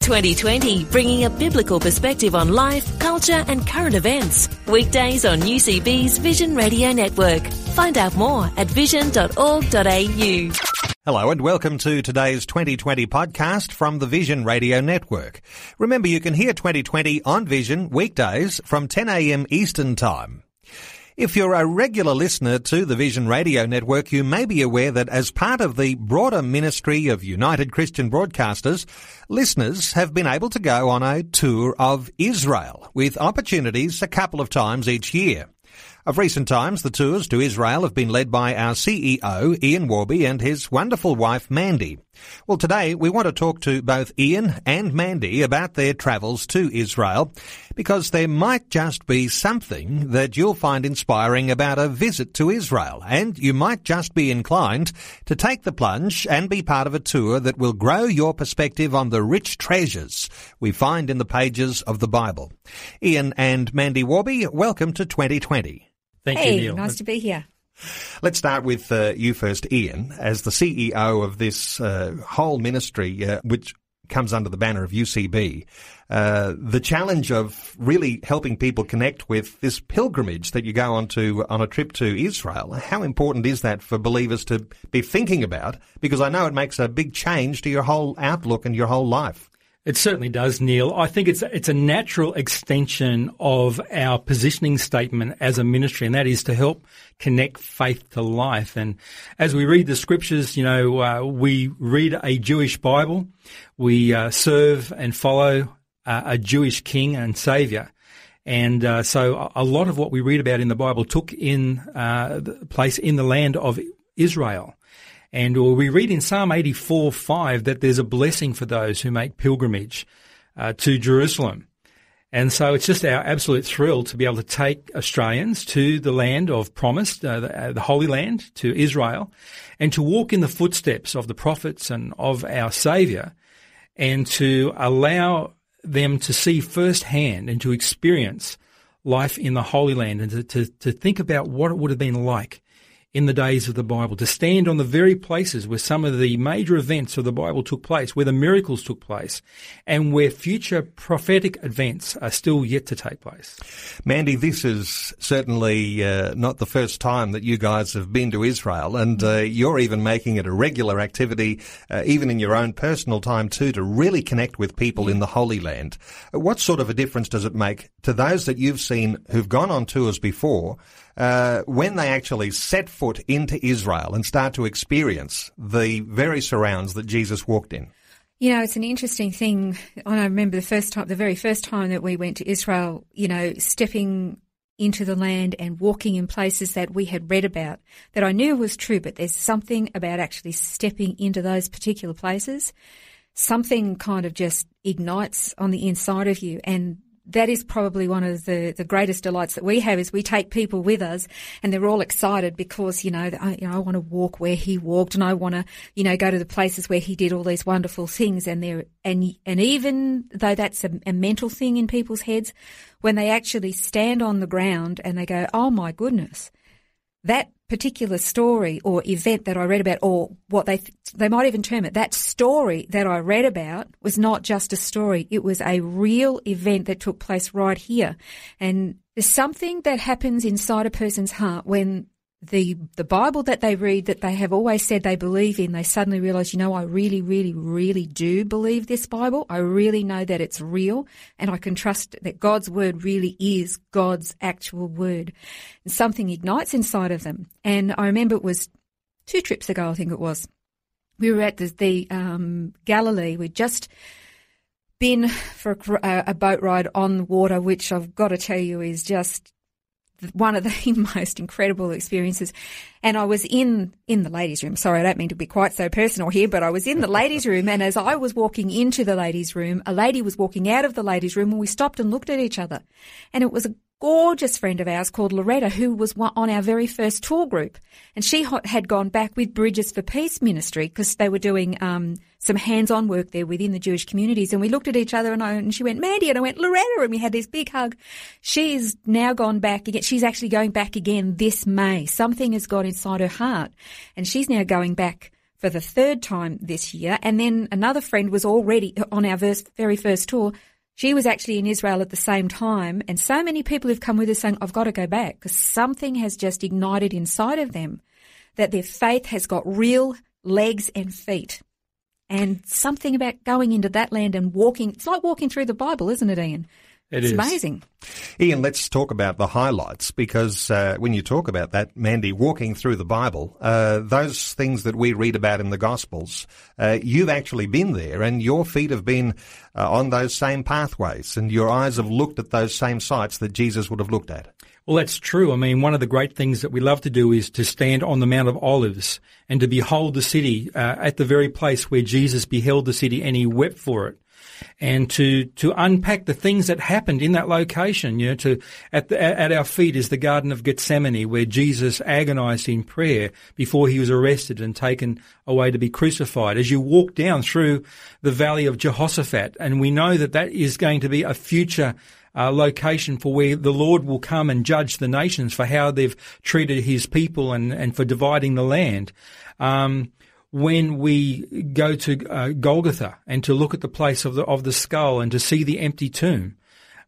2020, bringing a biblical perspective on life, culture, and current events. Weekdays on UCB's Vision Radio Network. Find out more at vision.org.au. Hello and welcome to today's 2020 podcast from the Vision Radio Network. Remember you can hear 2020 on Vision weekdays from 10am Eastern Time. If you're a regular listener to the Vision Radio Network, you may be aware that as part of the broader ministry of United Christian Broadcasters, listeners have been able to go on a tour of Israel with opportunities a couple of times each year. Of recent times, the tours to Israel have been led by our CEO, Ian Warby, and his wonderful wife, Mandy. Well, today we want to talk to both Ian and Mandy about their travels to Israel because there might just be something that you'll find inspiring about a visit to Israel and you might just be inclined to take the plunge and be part of a tour that will grow your perspective on the rich treasures we find in the pages of the Bible. Ian and Mandy Warby, welcome to 2020. Thank hey, you, Neil. nice to be here. Let's start with uh, you first, Ian, as the CEO of this uh, whole ministry, uh, which comes under the banner of UCB. Uh, the challenge of really helping people connect with this pilgrimage that you go on to on a trip to Israel. How important is that for believers to be thinking about? Because I know it makes a big change to your whole outlook and your whole life. It certainly does, Neil. I think it's it's a natural extension of our positioning statement as a ministry, and that is to help connect faith to life. And as we read the scriptures, you know, uh, we read a Jewish Bible, we uh, serve and follow uh, a Jewish King and Savior. And uh, so, a lot of what we read about in the Bible took in uh, place in the land of Israel. And we read in Psalm 84 5 that there's a blessing for those who make pilgrimage uh, to Jerusalem. And so it's just our absolute thrill to be able to take Australians to the land of promise, uh, the, uh, the, Holy Land, to Israel, and to walk in the footsteps of the prophets and of our Saviour, and to allow them to see firsthand and to experience life in the Holy Land and to, to, to think about what it would have been like in the days of the Bible, to stand on the very places where some of the major events of the Bible took place, where the miracles took place, and where future prophetic events are still yet to take place. Mandy, this is certainly uh, not the first time that you guys have been to Israel, and uh, you're even making it a regular activity, uh, even in your own personal time too, to really connect with people in the Holy Land. What sort of a difference does it make to those that you've seen who've gone on tours before? Uh, when they actually set foot into Israel and start to experience the very surrounds that Jesus walked in? You know, it's an interesting thing. I remember the first time, the very first time that we went to Israel, you know, stepping into the land and walking in places that we had read about that I knew was true, but there's something about actually stepping into those particular places. Something kind of just ignites on the inside of you. And that is probably one of the, the greatest delights that we have is we take people with us and they're all excited because, you know, I, you know, I want to walk where he walked and I want to, you know, go to the places where he did all these wonderful things. And they're, and, and even though that's a, a mental thing in people's heads, when they actually stand on the ground and they go, oh my goodness, that particular story or event that I read about, or what they they might even term it, that story that I read about was not just a story; it was a real event that took place right here. And there's something that happens inside a person's heart when the the Bible that they read that they have always said they believe in, they suddenly realize, you know, I really, really, really do believe this Bible. I really know that it's real and I can trust that God's word really is God's actual word. And something ignites inside of them. And I remember it was two trips ago, I think it was. We were at the, the um, Galilee. We'd just been for a, a boat ride on the water, which I've got to tell you is just one of the most incredible experiences. And I was in, in the ladies' room. Sorry, I don't mean to be quite so personal here, but I was in the ladies' room. And as I was walking into the ladies' room, a lady was walking out of the ladies' room and we stopped and looked at each other. And it was a gorgeous friend of ours called Loretta, who was on our very first tour group. And she had gone back with Bridges for Peace Ministry because they were doing um, some hands-on work there within the Jewish communities. And we looked at each other and, I, and she went, Mandy, and I went, Loretta, and we had this big hug. She's now gone back again. She's actually going back again this May. Something has got inside her heart. And she's now going back for the third time this year. And then another friend was already uh, on our very first tour she was actually in Israel at the same time, and so many people have come with us saying, I've got to go back because something has just ignited inside of them that their faith has got real legs and feet. And something about going into that land and walking, it's like walking through the Bible, isn't it, Ian? It it's is. amazing. Ian, let's talk about the highlights because uh, when you talk about that, Mandy, walking through the Bible, uh, those things that we read about in the Gospels, uh, you've actually been there and your feet have been uh, on those same pathways and your eyes have looked at those same sites that Jesus would have looked at. Well, that's true. I mean, one of the great things that we love to do is to stand on the Mount of Olives and to behold the city uh, at the very place where Jesus beheld the city and he wept for it and to to unpack the things that happened in that location. You know, to at the, at our feet is the Garden of Gethsemane, where Jesus agonized in prayer before he was arrested and taken away to be crucified. As you walk down through the Valley of Jehoshaphat, and we know that that is going to be a future. Uh, location for where the Lord will come and judge the nations for how they've treated his people and, and for dividing the land. Um, when we go to uh, Golgotha and to look at the place of the of the skull and to see the empty tomb,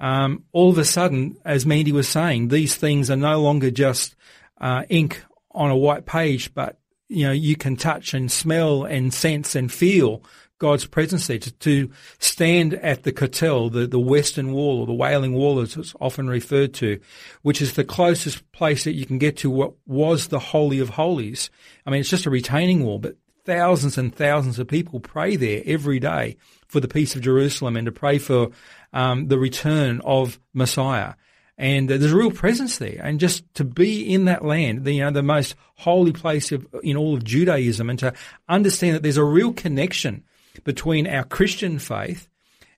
um, all of a sudden, as Mandy was saying, these things are no longer just uh, ink on a white page, but you know you can touch and smell and sense and feel God's presence there. To, to stand at the Kotel, the, the western wall or the Wailing Wall, as it's often referred to, which is the closest place that you can get to what was the Holy of Holies. I mean, it's just a retaining wall, but thousands and thousands of people pray there every day for the peace of Jerusalem and to pray for um, the return of Messiah. And uh, there's a real presence there. And just to be in that land, the, you know, the most holy place of, in all of Judaism and to understand that there's a real connection between our Christian faith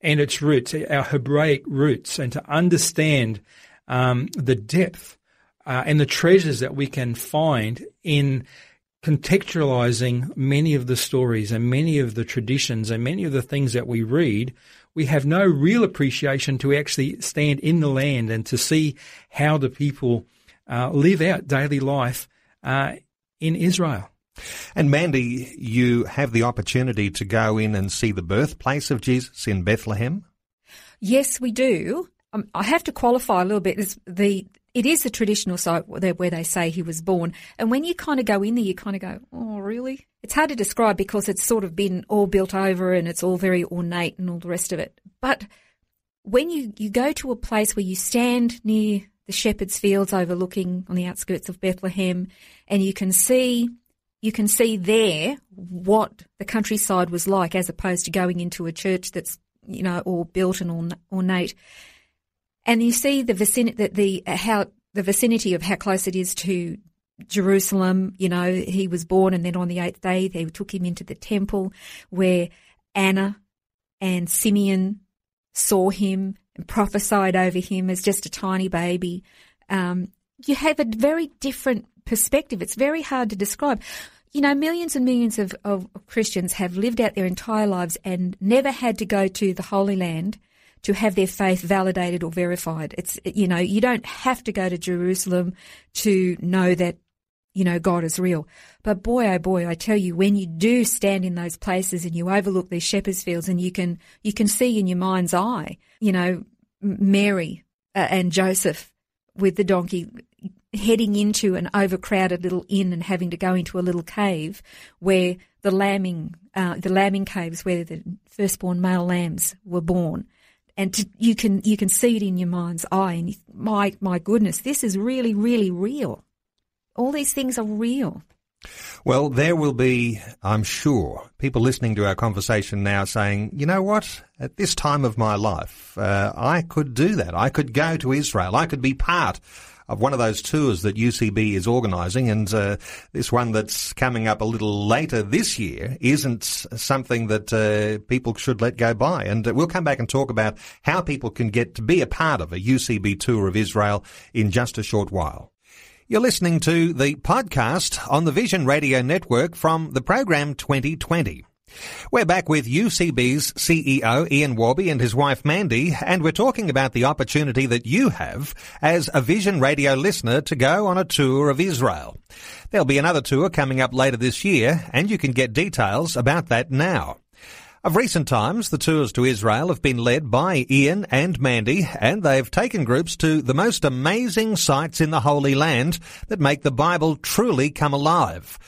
and its roots, our Hebraic roots, and to understand um, the depth uh, and the treasures that we can find in contextualizing many of the stories and many of the traditions and many of the things that we read, we have no real appreciation to actually stand in the land and to see how the people uh, live out daily life uh, in Israel. And Mandy, you have the opportunity to go in and see the birthplace of Jesus in Bethlehem. Yes, we do. Um, I have to qualify a little bit. It's the it is the traditional site where they say he was born. And when you kind of go in there, you kind of go, oh, really? It's hard to describe because it's sort of been all built over and it's all very ornate and all the rest of it. But when you, you go to a place where you stand near the shepherd's fields overlooking on the outskirts of Bethlehem and you can see you can see there what the countryside was like as opposed to going into a church that's you know all built and ornate and you see the vicinity, the, the how the vicinity of how close it is to Jerusalem. You know, he was born, and then on the eighth day they took him into the temple where Anna and Simeon saw him and prophesied over him as just a tiny baby. Um, you have a very different perspective. It's very hard to describe. You know, millions and millions of, of Christians have lived out their entire lives and never had to go to the Holy Land to have their faith validated or verified. It's, you know, you don't have to go to Jerusalem to know that, you know, God is real. But boy, oh boy, I tell you, when you do stand in those places and you overlook these shepherd's fields and you can, you can see in your mind's eye, you know, Mary uh, and Joseph with the donkey heading into an overcrowded little inn and having to go into a little cave where the lambing, uh, the lambing caves where the firstborn male lambs were born and to, you can you can see it in your mind's eye. And you, my my goodness, this is really really real. All these things are real. Well, there will be, I'm sure, people listening to our conversation now saying, you know what, at this time of my life, uh, I could do that. I could go to Israel. I could be part of one of those tours that UCB is organising, and uh, this one that's coming up a little later this year isn't something that uh, people should let go by. And uh, we'll come back and talk about how people can get to be a part of a UCB tour of Israel in just a short while. You're listening to the podcast on the Vision Radio Network from the program 2020. We're back with UCB's CEO Ian Warby and his wife Mandy, and we're talking about the opportunity that you have as a Vision Radio listener to go on a tour of Israel. There'll be another tour coming up later this year, and you can get details about that now. Of recent times, the tours to Israel have been led by Ian and Mandy, and they've taken groups to the most amazing sites in the Holy Land that make the Bible truly come alive.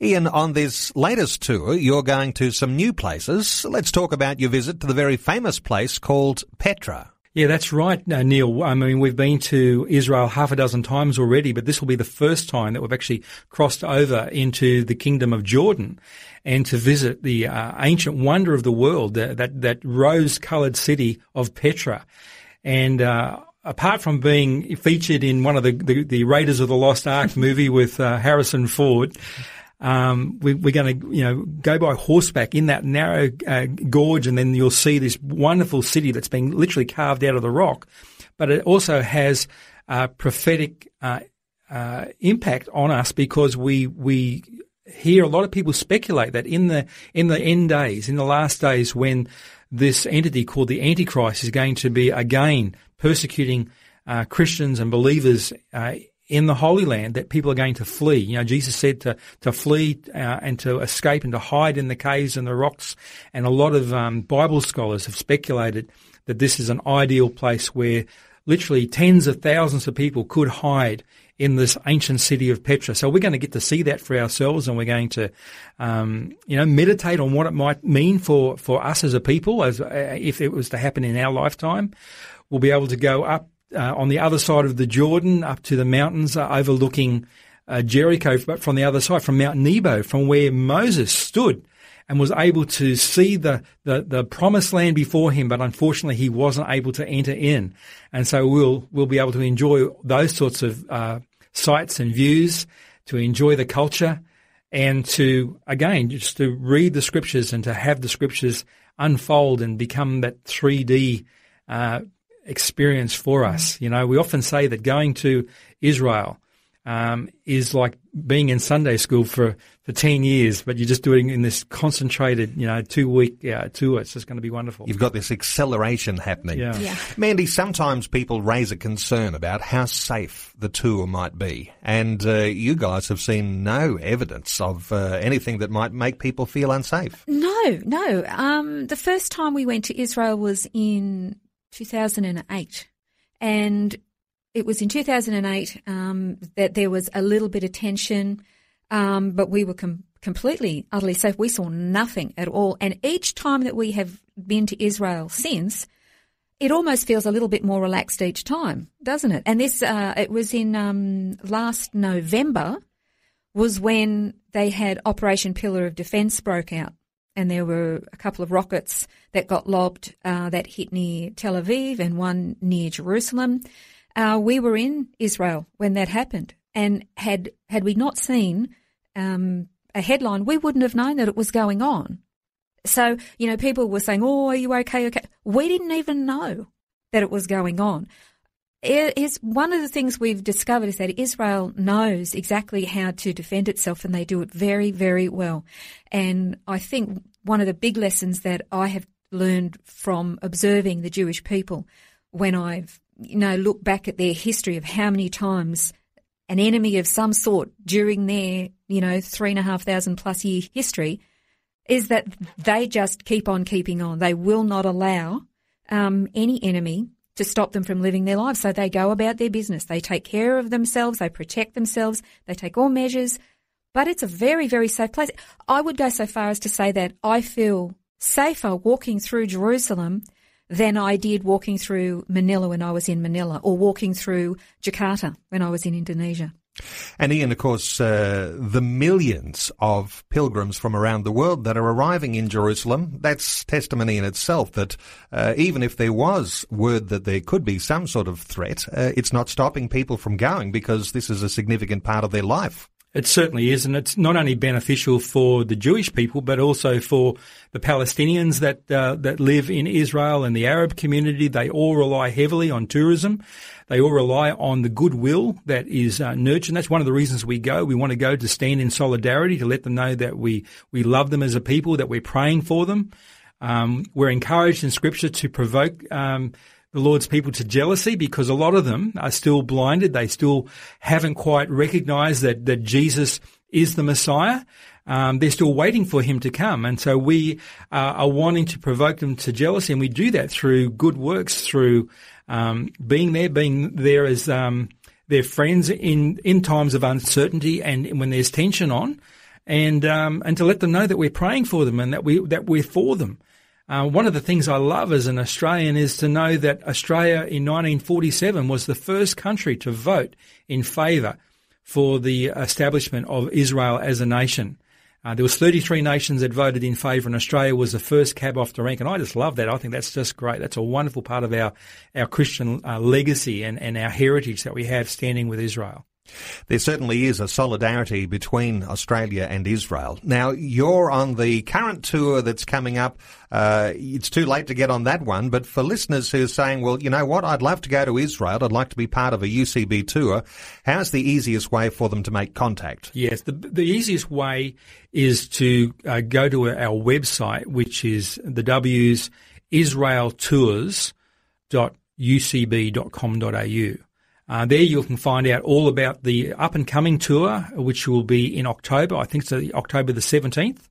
Ian, on this latest tour, you're going to some new places. Let's talk about your visit to the very famous place called Petra. Yeah, that's right, uh, Neil. I mean, we've been to Israel half a dozen times already, but this will be the first time that we've actually crossed over into the kingdom of Jordan and to visit the uh, ancient wonder of the world, that that, that rose-coloured city of Petra. And uh, apart from being featured in one of the, the, the Raiders of the Lost Ark movie with uh, Harrison Ford, um, we, are going to, you know, go by horseback in that narrow uh, gorge, and then you'll see this wonderful city that's been literally carved out of the rock. But it also has a prophetic uh, uh, impact on us because we we hear a lot of people speculate that in the in the end days, in the last days, when this entity called the Antichrist is going to be again persecuting uh, Christians and believers uh, in the Holy Land, that people are going to flee. You know, Jesus said to to flee uh, and to escape and to hide in the caves and the rocks. And a lot of um, Bible scholars have speculated that this is an ideal place where literally tens of thousands of people could hide in this ancient city of Petra. So we're going to get to see that for ourselves, and we're going to, um, you know, meditate on what it might mean for for us as a people, as uh, if it was to happen in our lifetime. We'll be able to go up uh, on the other side of the Jordan, up to the mountains uh, overlooking uh, Jericho, but from the other side, from Mount Nebo, from where Moses stood and was able to see the, the, the promised land before him, but unfortunately he wasn't able to enter in. And so we'll, we'll be able to enjoy those sorts of, uh, sights and views, to enjoy the culture, and to, again, just to read the scriptures and to have the scriptures unfold and become that 3D uh, experience for us. You know, we often say that going to Israel um, is like being in Sunday school for, for 10 years, but you're just doing in this concentrated, you know, two week uh, tour. It's just going to be wonderful. You've got this acceleration happening. Yeah. yeah. Mandy, sometimes people raise a concern about how safe the tour might be. And uh, you guys have seen no evidence of uh, anything that might make people feel unsafe. No, no. Um, the first time we went to Israel was in 2008. And it was in 2008 um, that there was a little bit of tension, um, but we were com- completely, utterly safe. We saw nothing at all. And each time that we have been to Israel since, it almost feels a little bit more relaxed each time, doesn't it? And this, uh, it was in um, last November, was when they had Operation Pillar of Defence broke out and there were a couple of rockets that got lobbed uh, that hit near Tel Aviv and one near Jerusalem. Uh, we were in Israel when that happened, and had had we not seen um, a headline, we wouldn't have known that it was going on. So you know, people were saying, "Oh, are you okay? Okay." We didn't even know that it was going on. It is one of the things we've discovered is that Israel knows exactly how to defend itself, and they do it very, very well. And I think one of the big lessons that I have learned from observing the Jewish people when I've, you know, looked back at their history of how many times an enemy of some sort during their, you know, three and a half thousand plus year history is that they just keep on keeping on. They will not allow um, any enemy to stop them from living their lives. So they go about their business. They take care of themselves. They protect themselves. They take all measures but it's a very, very safe place. I would go so far as to say that I feel safer walking through Jerusalem than I did walking through Manila when I was in Manila or walking through Jakarta when I was in Indonesia. And Ian, of course, uh, the millions of pilgrims from around the world that are arriving in Jerusalem, that's testimony in itself that uh, even if there was word that there could be some sort of threat, uh, it's not stopping people from going because this is a significant part of their life. It certainly is, and it's not only beneficial for the Jewish people, but also for the Palestinians that uh, that live in Israel and the Arab community. They all rely heavily on tourism. They all rely on the goodwill that is uh, nurtured. And that's one of the reasons we go. We want to go to stand in solidarity to let them know that we we love them as a people, that we're praying for them. Um, we're encouraged in Scripture to provoke. Um, the Lord's people to jealousy because a lot of them are still blinded. They still haven't quite recognized that, that Jesus is the Messiah. Um, they're still waiting for him to come. And so we uh, are wanting to provoke them to jealousy. And we do that through good works, through um, being there, being there as um, their friends in, in times of uncertainty and when there's tension on. And, um, and to let them know that we're praying for them and that we, that we're for them. Uh, one of the things I love as an Australian is to know that Australia in 1947 was the first country to vote in favour for the establishment of Israel as a nation. Uh, there was 33 nations that voted in favour, and Australia was the first cab off the rank. And I just love that. I think that's just great. That's a wonderful part of our our Christian uh, legacy and, and our heritage that we have standing with Israel. There certainly is a solidarity between Australia and Israel. Now, you're on the current tour that's coming up. Uh, it's too late to get on that one, but for listeners who are saying, well, you know what, I'd love to go to Israel, I'd like to be part of a UCB tour, how's the easiest way for them to make contact? Yes, the, the easiest way is to uh, go to our website, which is the W's israeltours.ucb.com.au. Uh, there you can find out all about the up and coming tour, which will be in October. I think it's October the 17th.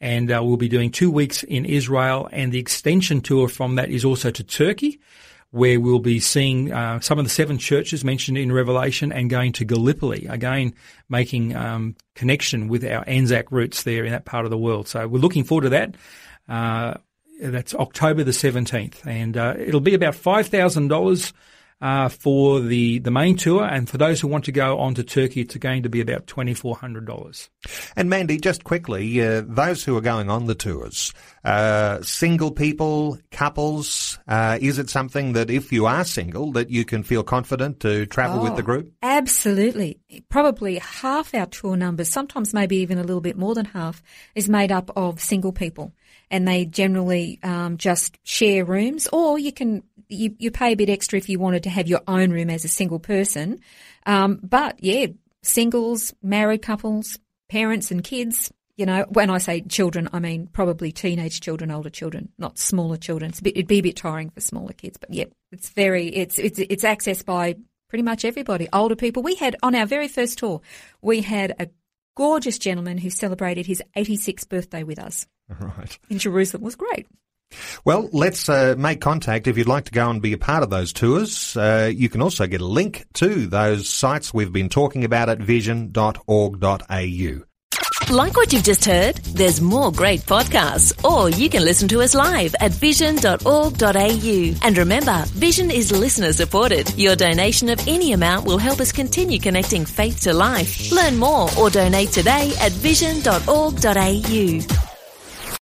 And uh, we'll be doing two weeks in Israel. And the extension tour from that is also to Turkey, where we'll be seeing uh, some of the seven churches mentioned in Revelation and going to Gallipoli, again, making um, connection with our Anzac roots there in that part of the world. So we're looking forward to that. Uh, that's October the 17th. And uh, it'll be about $5,000 uh, for the, the main tour. And for those who want to go on to Turkey, it's going to be about $2,400. And Mandy, just quickly, uh, those who are going on the tours, uh, single people, couples, uh, is it something that if you are single, that you can feel confident to travel oh, with the oh, group? Absolutely. Probably half our tour numbers, sometimes maybe even a little bit more than half, is made up of single people. And they generally um, just share rooms, or you can you, you pay a bit extra if you wanted to have your own room as a single person. Um, but yeah, singles, married couples, parents and kids. You know, when I say children, I mean probably teenage children, older children, not smaller children. Bit, it'd be a bit tiring for smaller kids, but yeah, it's very it's it's it's accessed by pretty much everybody. Older people. We had on our very first tour, we had a gorgeous gentleman who celebrated his 86th birthday with us. Right. In Jerusalem. Was great. Well, let's uh, make contact if you'd like to go and be a part of those tours. Uh, you can also get a link to those sites we've been talking about at vision.org.au. Like what you've just heard? There's more great podcasts, or you can listen to us live at vision.org.au. And remember, Vision is listener supported. Your donation of any amount will help us continue connecting faith to life. Learn more or donate today at vision.org.au.